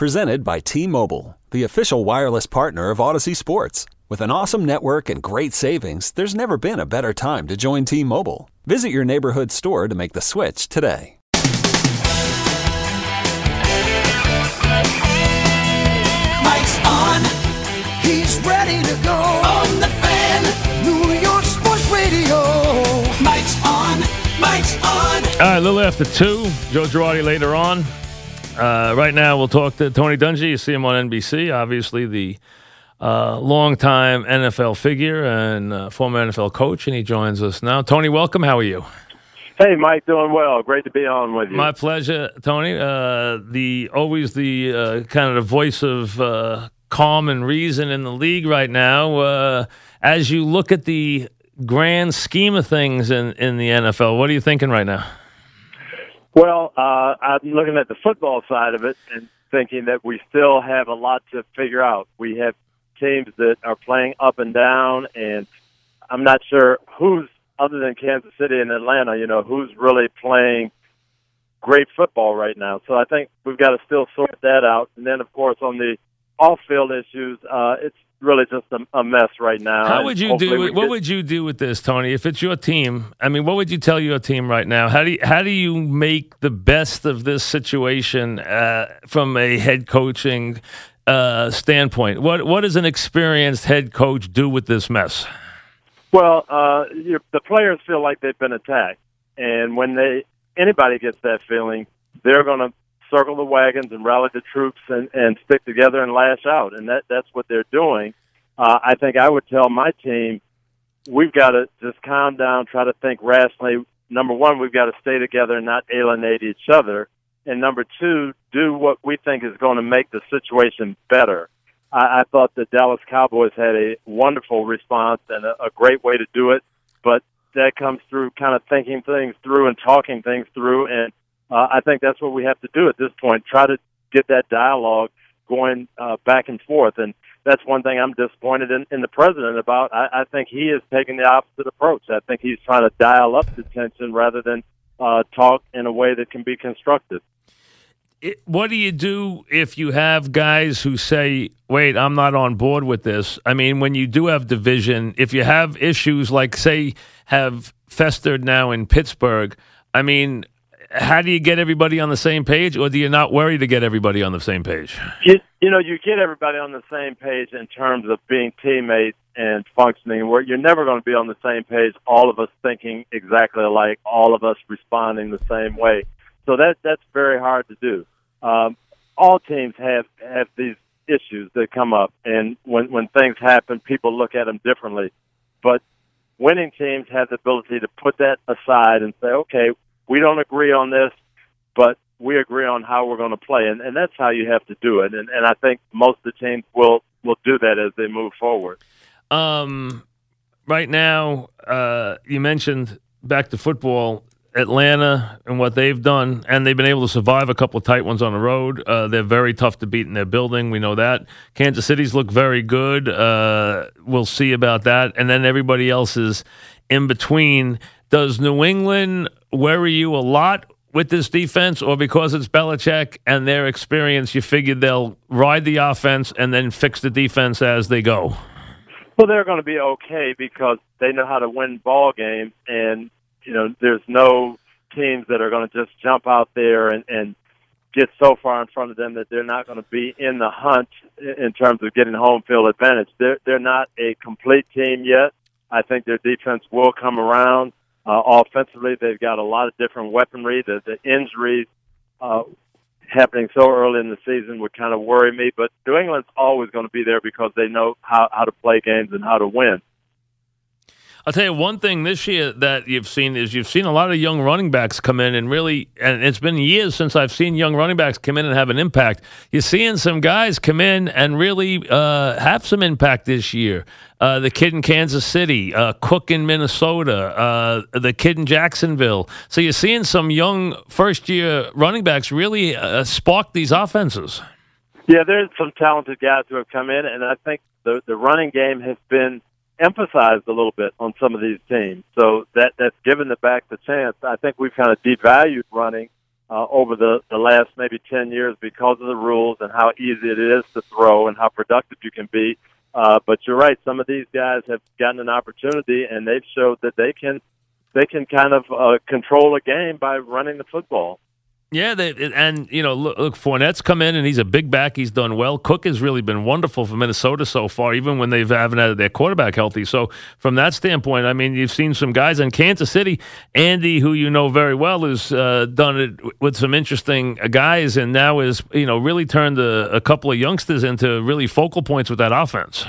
Presented by T-Mobile, the official wireless partner of Audacy Sports. With an awesome network and great savings, there's never been a better time to join T-Mobile. Visit your neighborhood store to make the switch today. Mike's on. He's ready to go. On the fan. New York Sports Radio. Mike's on. Mike's on. All right, a little after two. Joe Girardi later on. Uh, right now, we'll talk to Tony Dungy. You see him on NBC. Obviously, the uh, longtime NFL figure and uh, former NFL coach, and he joins us now. Tony, welcome. How are you? Hey, Mike, doing well. Great to be on with you. My pleasure, Tony. Uh, the always the uh, kind of the voice of uh, calm and reason in the league right now. Uh, as you look at the grand scheme of things in, in the NFL, what are you thinking right now? Well, uh, I'm looking at the football side of it and thinking that we still have a lot to figure out. We have teams that are playing up and down, and I'm not sure who's other than Kansas City and Atlanta. You know who's really playing great football right now. So I think we've got to still sort that out. And then, of course, on the off-field issues, uh, it's really just a, a mess right now. How would you do we it? What get- would you do with this, Tony? If it's your team, I mean, what would you tell your team right now? How do you, how do you make the best of this situation uh, from a head coaching uh, standpoint? What what does an experienced head coach do with this mess? Well, uh, the players feel like they've been attacked, and when they anybody gets that feeling, they're going to circle the wagons and rally the troops and, and stick together and lash out, and that that's what they're doing. Uh, I think I would tell my team, we've got to just calm down, try to think rationally. Number one, we've got to stay together and not alienate each other, and number two, do what we think is going to make the situation better. I, I thought the Dallas Cowboys had a wonderful response and a, a great way to do it, but that comes through kind of thinking things through and talking things through, and uh, I think that's what we have to do at this point. Try to get that dialogue going uh, back and forth, and that's one thing I'm disappointed in, in the president about. I, I think he is taking the opposite approach. I think he's trying to dial up the tension rather than uh, talk in a way that can be constructive. It, what do you do if you have guys who say, "Wait, I'm not on board with this"? I mean, when you do have division, if you have issues like, say, have festered now in Pittsburgh, I mean, how do you get everybody on the same page, or do you not worry to get everybody on the same page? You, you know, you get everybody on the same page in terms of being teammates and functioning. Where you're never going to be on the same page, all of us thinking exactly alike, all of us responding the same way. So that that's very hard to do. Um, all teams have have these issues that come up, and when when things happen, people look at them differently. But winning teams have the ability to put that aside and say, okay, we don't agree on this, but we agree on how we're going to play, and, and that's how you have to do it. And, and I think most of the teams will will do that as they move forward. Um, right now, uh, you mentioned back to football, Atlanta and what they've done, and they've been able to survive a couple of tight ones on the road. Uh, they're very tough to beat in their building. We know that. Kansas City's look very good. Uh, we'll see about that. And then everybody else is in between. Does New England worry you a lot with this defense, or because it's Belichick and their experience, you figured they'll ride the offense and then fix the defense as they go? Well, they're going to be okay because they know how to win ball games, and you know there's no teams that are going to just jump out there and, and get so far in front of them that they're not going to be in the hunt in terms of getting home field advantage. They're they're not a complete team yet. I think their defense will come around. Uh, offensively, they've got a lot of different weaponry. The the injuries uh, happening so early in the season would kind of worry me. But New England's always going to be there because they know how how to play games and how to win. I'll tell you one thing this year that you've seen is you've seen a lot of young running backs come in and really, and it's been years since I've seen young running backs come in and have an impact. You're seeing some guys come in and really uh, have some impact this year. Uh, the kid in Kansas City, uh, Cook in Minnesota, uh, the kid in Jacksonville. So you're seeing some young first year running backs really uh, spark these offenses. Yeah, there's some talented guys who have come in, and I think the the running game has been emphasized a little bit on some of these teams. So that that's given the back the chance. I think we've kind of devalued running uh, over the the last maybe ten years because of the rules and how easy it is to throw and how productive you can be. Uh, but you're right. Some of these guys have gotten an opportunity, and they've showed that they can they can kind of uh, control a game by running the football. Yeah, they, and you know, look, look, Fournette's come in and he's a big back. He's done well. Cook has really been wonderful for Minnesota so far, even when they haven't had their quarterback healthy. So, from that standpoint, I mean, you've seen some guys in Kansas City. Andy, who you know very well, has uh, done it with some interesting guys, and now is you know really turned a, a couple of youngsters into really focal points with that offense.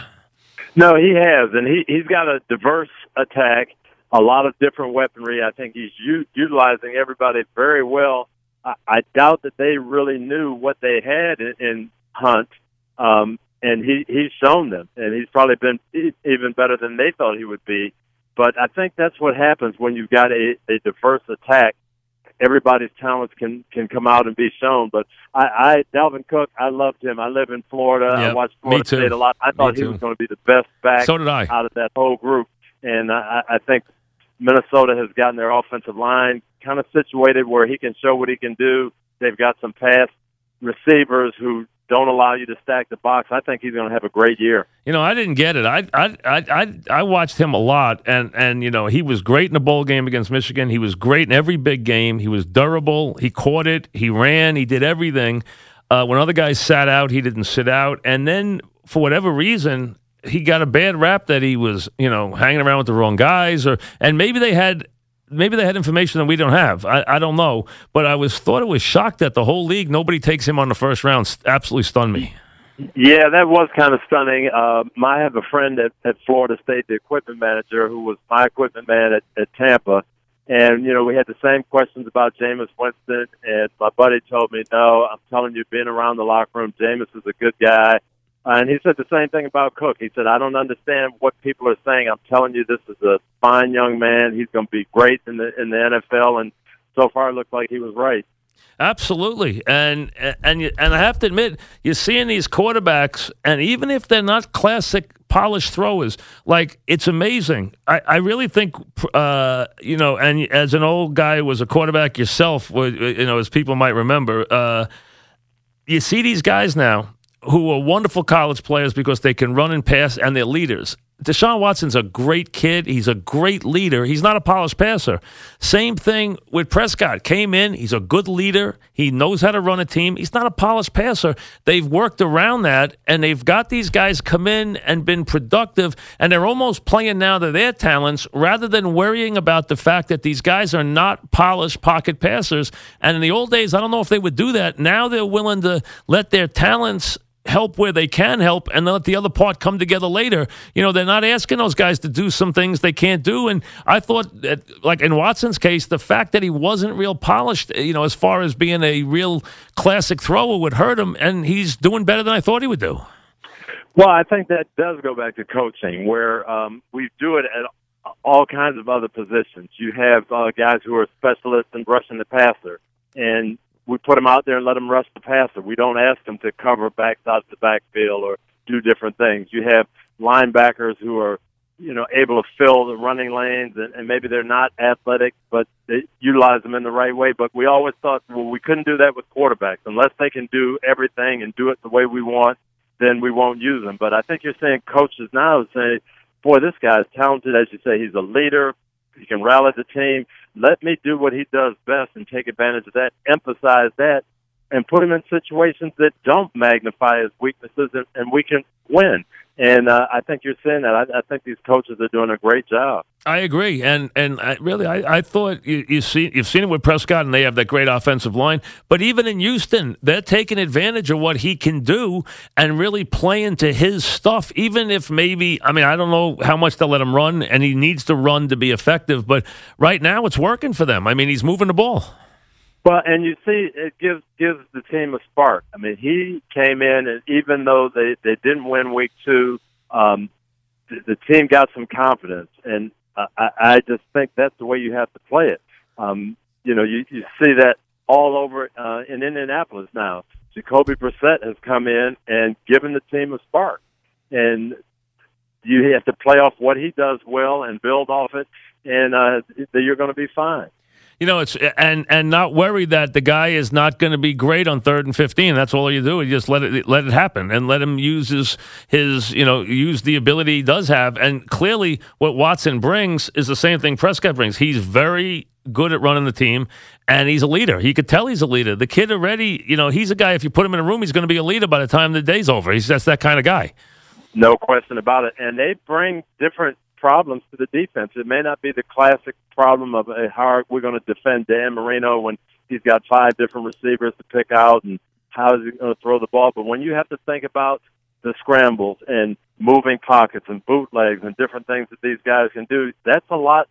No, he has, and he he's got a diverse attack, a lot of different weaponry. I think he's u- utilizing everybody very well I, I doubt that they really knew what they had in, in Hunt. Um, and he he's shown them, and he's probably been even better than they thought he would be. But I think that's what happens when you've got a, a diverse attack. Everybody's talents can can come out and be shown. But I, I Dalvin Cook, I loved him. I live in Florida. Yep. I watched Florida State a lot. I thought he was going to be the best back so did I. out of that whole group. And I, I think Minnesota has gotten their offensive line kind of situated where he can show what he can do. They've got some pass receivers who don't allow you to stack the box. I think he's going to have a great year. You know, I didn't get it. I I I I watched him a lot, and and you know he was great in the bowl game against Michigan. He was great in every big game. He was durable. He caught it. He ran. He did everything. Uh, when other guys sat out, he didn't sit out. And then for whatever reason, he got a bad rap that he was you know hanging around with the wrong guys, or and maybe they had maybe they had information that we don't have. I, I don't know, but I was thought it was shocked that the whole league nobody takes him on the first round. Absolutely stunned me. Yeah, that was kind of stunning. Um, I have a friend at, at Florida State, the equipment manager, who was my equipment man at, at Tampa. And, you know, we had the same questions about Jameis Winston, and my buddy told me, no, I'm telling you, being around the locker room, Jameis is a good guy. And he said the same thing about Cook. He said, I don't understand what people are saying. I'm telling you, this is a fine young man. He's going to be great in the in the NFL. And so far, it looks like he was right. Absolutely, and and and I have to admit, you're seeing these quarterbacks, and even if they're not classic polished throwers, like it's amazing. I, I really think, uh, you know, and as an old guy who was a quarterback yourself, you know, as people might remember, uh, you see these guys now who are wonderful college players because they can run and pass and they're leaders. Deshaun Watson's a great kid. He's a great leader. He's not a polished passer. Same thing with Prescott. Came in, he's a good leader. He knows how to run a team. He's not a polished passer. They've worked around that and they've got these guys come in and been productive and they're almost playing now to their talents rather than worrying about the fact that these guys are not polished pocket passers. And in the old days, I don't know if they would do that. Now they're willing to let their talents help where they can help and let the other part come together later. You know, they're not asking those guys to do some things they can't do. And I thought, that, like in Watson's case, the fact that he wasn't real polished, you know, as far as being a real classic thrower would hurt him. And he's doing better than I thought he would do. Well, I think that does go back to coaching, where um, we do it at all kinds of other positions. You have uh, guys who are specialists in rushing the passer, and we put them out there and let them rush the passer. We don't ask them to cover backsides of the backfield or do different things. You have linebackers who are, you know, able to fill the running lanes, and, and maybe they're not athletic, but they utilize them in the right way. But we always thought, well, we couldn't do that with quarterbacks unless they can do everything and do it the way we want. Then we won't use them. But I think you're saying coaches now say, boy, this guy's talented. As you say, he's a leader. He can rally the team. Let me do what he does best and take advantage of that, emphasize that, and put him in situations that don't magnify his weaknesses, and, and we can win. And uh, I think you're saying that. I, I think these coaches are doing a great job. I agree, and and I, really, I, I thought you, you see you've seen it with Prescott, and they have that great offensive line. But even in Houston, they're taking advantage of what he can do and really playing to his stuff. Even if maybe, I mean, I don't know how much they'll let him run, and he needs to run to be effective. But right now, it's working for them. I mean, he's moving the ball. Well, and you see, it gives gives the team a spark. I mean, he came in, and even though they they didn't win week two, um, the, the team got some confidence, and uh, I, I just think that's the way you have to play it. Um, you know, you you see that all over uh, in Indianapolis now. Jacoby Brissett has come in and given the team a spark, and you have to play off what he does well and build off it, and uh, you're going to be fine you know, it's and and not worry that the guy is not going to be great on third and fifteen. That's all you do. You just let it let it happen and let him use his his you know use the ability he does have. And clearly, what Watson brings is the same thing Prescott brings. He's very good at running the team, and he's a leader. He could tell he's a leader. The kid already, you know, he's a guy. If you put him in a room, he's going to be a leader by the time the day's over. He's just that kind of guy. No question about it. And they bring different problems to the defense. It may not be the classic problem of hey, how are going to defend Dan Marino when he's got five different receivers to pick out and how is he going to throw the ball. But when you have to think about the scrambles and moving pockets and bootlegs and different things that these guys can do, that's a lot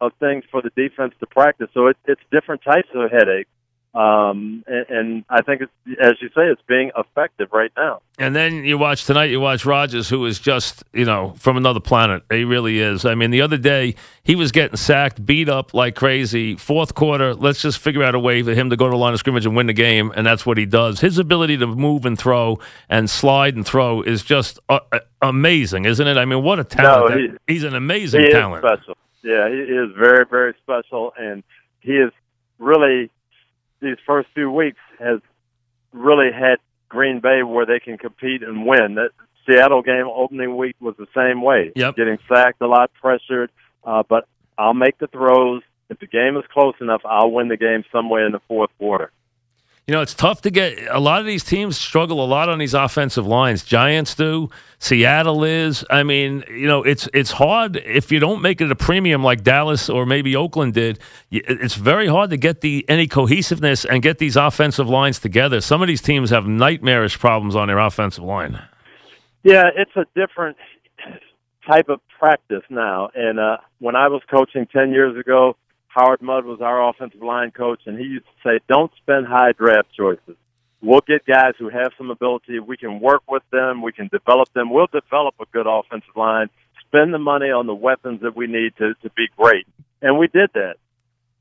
of things for the defense to practice. So it, it's different types of headaches. Um, and, and I think, it's, as you say, it's being effective right now. And then you watch tonight. You watch Rodgers, who is just you know from another planet. He really is. I mean, the other day he was getting sacked, beat up like crazy. Fourth quarter, let's just figure out a way for him to go to the line of scrimmage and win the game, and that's what he does. His ability to move and throw and slide and throw is just uh, uh amazing, isn't it? I mean, what a talent! No, he, he's an amazing he talent. Is special. Yeah, he is very, very special, and he is really these first few weeks has really had Green Bay where they can compete and win. That Seattle game opening week was the same way. Yep. Getting sacked, a lot pressured, uh, but I'll make the throws. If the game is close enough, I'll win the game somewhere in the fourth quarter. You know, it's tough to get. A lot of these teams struggle a lot on these offensive lines. Giants do. Seattle is. I mean, you know, it's it's hard if you don't make it a premium like Dallas or maybe Oakland did. It's very hard to get the any cohesiveness and get these offensive lines together. Some of these teams have nightmarish problems on their offensive line. Yeah, it's a different type of practice now. And uh, when I was coaching ten years ago, Howard Mudd was our offensive line coach, and he used to say, "Don't spend high draft choices. We'll get guys who have some ability. We can work with them. We can develop them. We'll develop a good offensive line. Spend the money on the weapons that we need to to be great." And we did that.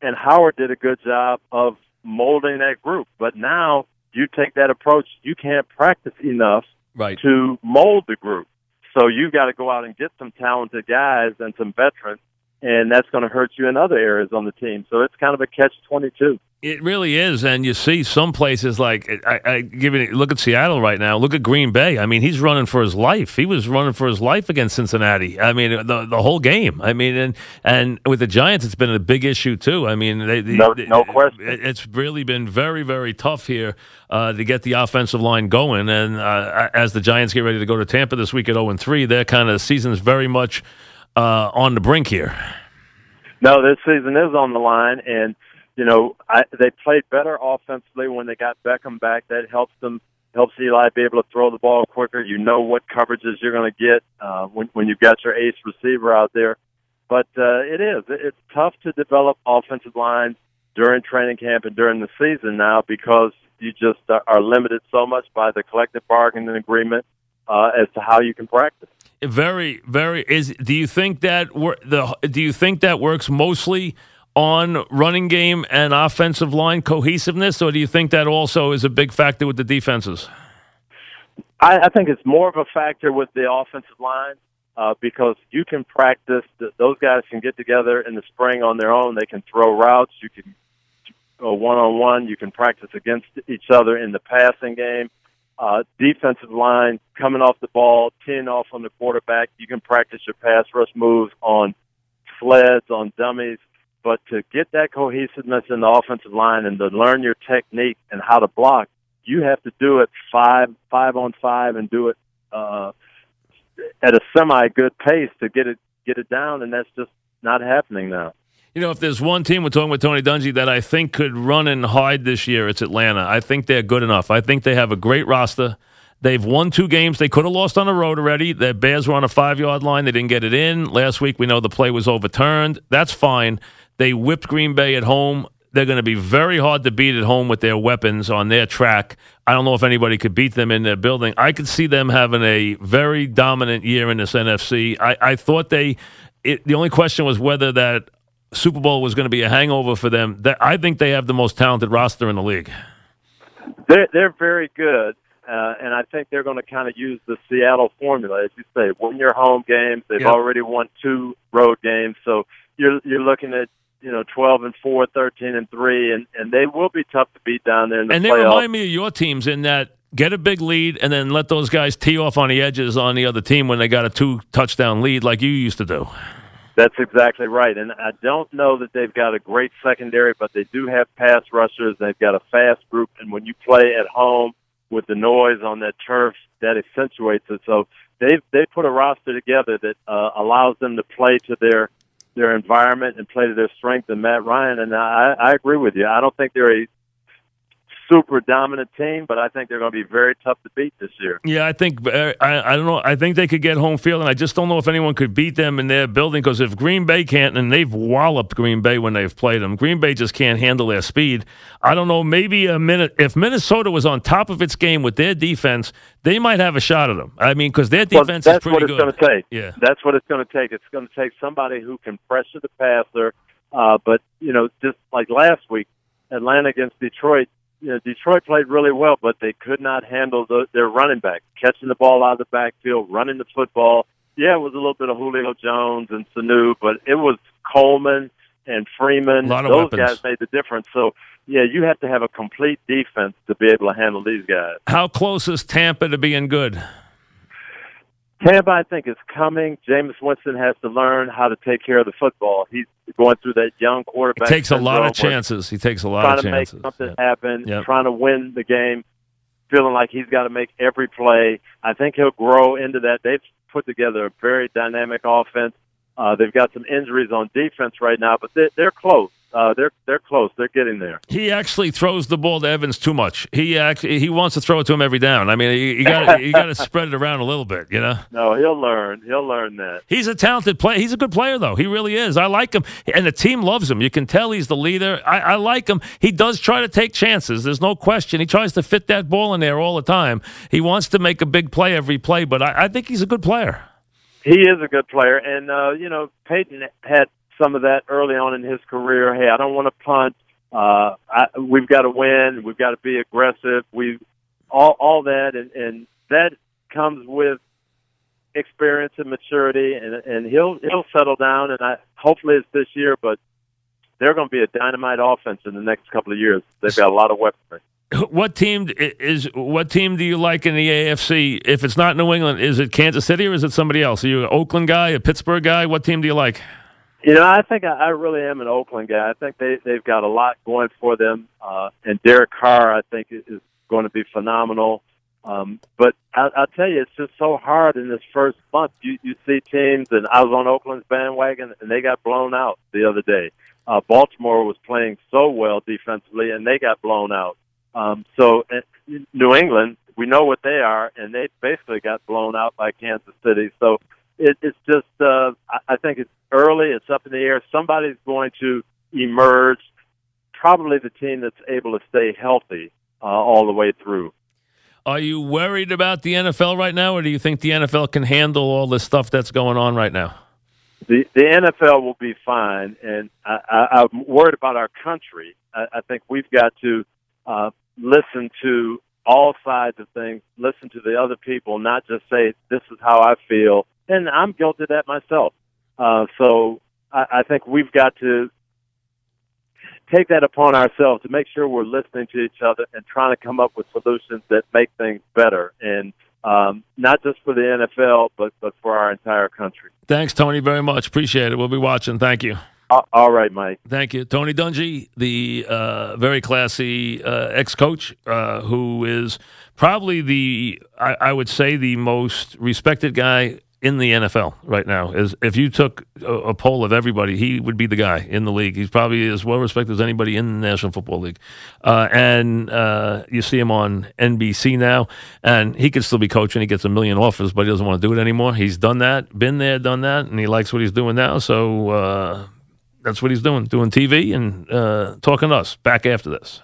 And Howard did a good job of molding that group. But now you take that approach, you can't practice enough right. to mold the group. So you've got to go out and get some talented guys and some veterans and that's going to hurt you in other areas on the team. So it's kind of a catch twenty two. It really is, and you see some places like I, I give it. Look at Seattle right now. Look at Green Bay. I mean, he's running for his life. He was running for his life against Cincinnati. I mean, the the whole game. I mean, and and with the Giants, it's been a big issue too. I mean, they, no, no question. It's really been very very tough here uh, to get the offensive line going. And uh, as the Giants get ready to go to Tampa this week at zero oh and three, their kind of season's very much uh, on the brink here. No, this season is on the line, and you know I, they played better offensively when they got Beckham back. That helps them, helps Eli be able to throw the ball quicker. You know what coverages you're going to get uh, when when you've got your ace receiver out there. But uh, it is it's tough to develop offensive lines during training camp and during the season now because you just are limited so much by the collective bargaining agreement uh, as to how you can practice. Very, very. Is do you think that the do you think that works mostly on running game and offensive line cohesiveness, or do you think that also is a big factor with the defenses? I, I think it's more of a factor with the offensive line uh, because you can practice. Those guys can get together in the spring on their own. They can throw routes. You can one on one. You can practice against each other in the passing game uh, defensive line coming off the ball, 10 off on the quarterback. You can practice your pass rush moves on sleds, on dummies. But to get that cohesiveness in the offensive line and to learn your technique and how to block, you have to do it five five on five and do it uh, at a semi good pace to get it get it down, and that's just not happening now. You know, if there's one team we're talking with Tony Dungy that I think could run and hide this year, it's Atlanta. I think they're good enough. I think they have a great roster. They've won two games. They could have lost on the road already. The Bears were on a five yard line. They didn't get it in. Last week, we know the play was overturned. That's fine. They whipped Green Bay at home. They're going to be very hard to beat at home with their weapons on their track. I don't know if anybody could beat them in their building. I could see them having a very dominant year in this NFC. I, I thought they. It, the only question was whether that Super Bowl was going to be a hangover for them. I think they have the most talented roster in the league. They're they're very good, uh, and I think they're going to kind of use the Seattle formula, as you say, win your home games. They've already won two road games, so you're you're looking at you know twelve and four, 13 and three, and and they will be tough to beat down there in the and they remind me of your teams in that get a big lead and then let those guys tee off on the edges on the other team when they got a two touchdown lead like you used to do. That's exactly right. And I don't know that they've got a great secondary, but they do have pass rushers. They've got a fast group. And when you play at home with the noise on that turf, that accentuates it. So they've, they put a roster together that uh, allows them to play to their, their environment and play to their strength. And Matt Ryan, and I, I agree with you. I don't think they're a super dominant team, but I think they're going to be very tough to beat this year. Yeah, I think uh, I, I don't know. I think they could get home field, and I just don't know if anyone could beat them in their building. Because if Green Bay can't, and they've walloped Green Bay when they've played them, Green Bay just can't handle their speed. I don't know. Maybe a minute. If Minnesota was on top of its game with their defense, they might have a shot at them. I mean, because their Well, defense that's is pretty good. That's what it's going to take. Yeah. that's what it's going to take. It's going to take somebody who can pressure the passer. Uh, but you know, just like last week, Atlanta against Detroit. You know, Detroit played really well, but they could not handle the, their running back catching the ball out of the backfield, running the football. Yeah, it was a little bit of Julio Jones and Sanu, but it was Coleman and Freeman. A lot of Those weapons. guys made the difference. So, yeah, you have to have a complete defense to be able to handle these guys. How close is Tampa to being good? Tampa, I think, is coming. Jameis Winston has to learn how to take care of the football. He's going through that young quarterback. He takes a lot of chances. He takes a lot Trying of chances. Trying to make something Yeah. happen, Yep. trying to win the game, feeling like he's got to make every play. I think he'll grow into that. They've put together a very dynamic offense. Uh, they've got some injuries on defense right now, but they're, they're close. Uh, they're they're close. They're getting there. He actually throws the ball to Evans too much. He actually he wants to throw it to him every down. I mean, you, got you got to spread it around a little bit, you know. No, he'll learn. He'll learn that. He's a talented player. He's a good player, though. He really is. I like him, and the team loves him. You can tell he's the leader. I, I like him. He does try to take chances. There's no question. He tries to fit that ball in there all the time. He wants to make a big play every play, but I, I think he's a good player. He is a good player, and uh, you know Peyton had some of that early on in his career. Hey, I don't want to punt. Uh, I, we've got to win. We've got to be aggressive. We all all that, and, and that comes with experience and maturity, and and he'll he'll settle down. And I hopefully it's this year, but they're going to be a dynamite offense in the next couple of years. They've got a lot of weaponry. What team is? What team do you like in the AFC? If it's not New England, is it Kansas City or is it somebody else? Are you an Oakland guy, a Pittsburgh guy? What team do you like? You know, I think I, I really am an Oakland guy. I think they they've got a lot going for them, uh, and Derek Carr, I think, is going to be phenomenal. Um, but I, I'll tell you, it's just so hard in this first month. You you see teams, and I was on Oakland's bandwagon, and they got blown out the other day. Uh, Baltimore was playing so well defensively, and they got blown out. Um, so uh, New England, we know what they are, and they basically got blown out by Kansas City. So it, it's just, uh, I, I think it's early. It's up in the air. Somebody's going to emerge. Probably the team that's able to stay healthy uh, all the way through. Are you worried about the NFL right now, or do you think the NFL can handle all this stuff that's going on right now? The the NFL will be fine, and I, I, I'm worried about our country. I, I think we've got to uh, listen to all sides of things, listen to the other people, not just say this is how I feel. And I'm guilty of that myself. Uh, so I, I think we've got to take that upon ourselves to make sure we're listening to each other and trying to come up with solutions that make things better, and um, not just for the NFL, but but for our entire country. Thanks, Tony, very much. Appreciate it. We'll be watching. Thank you. All right, Mike. Thank you. Tony Dungy, the uh, very classy uh, ex coach, uh, who is probably the, I, I, would say, the most respected guy in the NFL right now. Is If you took a, a, poll of everybody, he would be the guy in the league. He's probably as well respected as anybody in the National Football League. Uh, and uh, you see him on NBC now, and he could still be coaching. He gets a million offers, but he doesn't want to do it anymore. He's done that, been there, done that, and he likes what he's doing now. So, uh, that's what he's doing, doing TV and uh, talking to us. Back after this.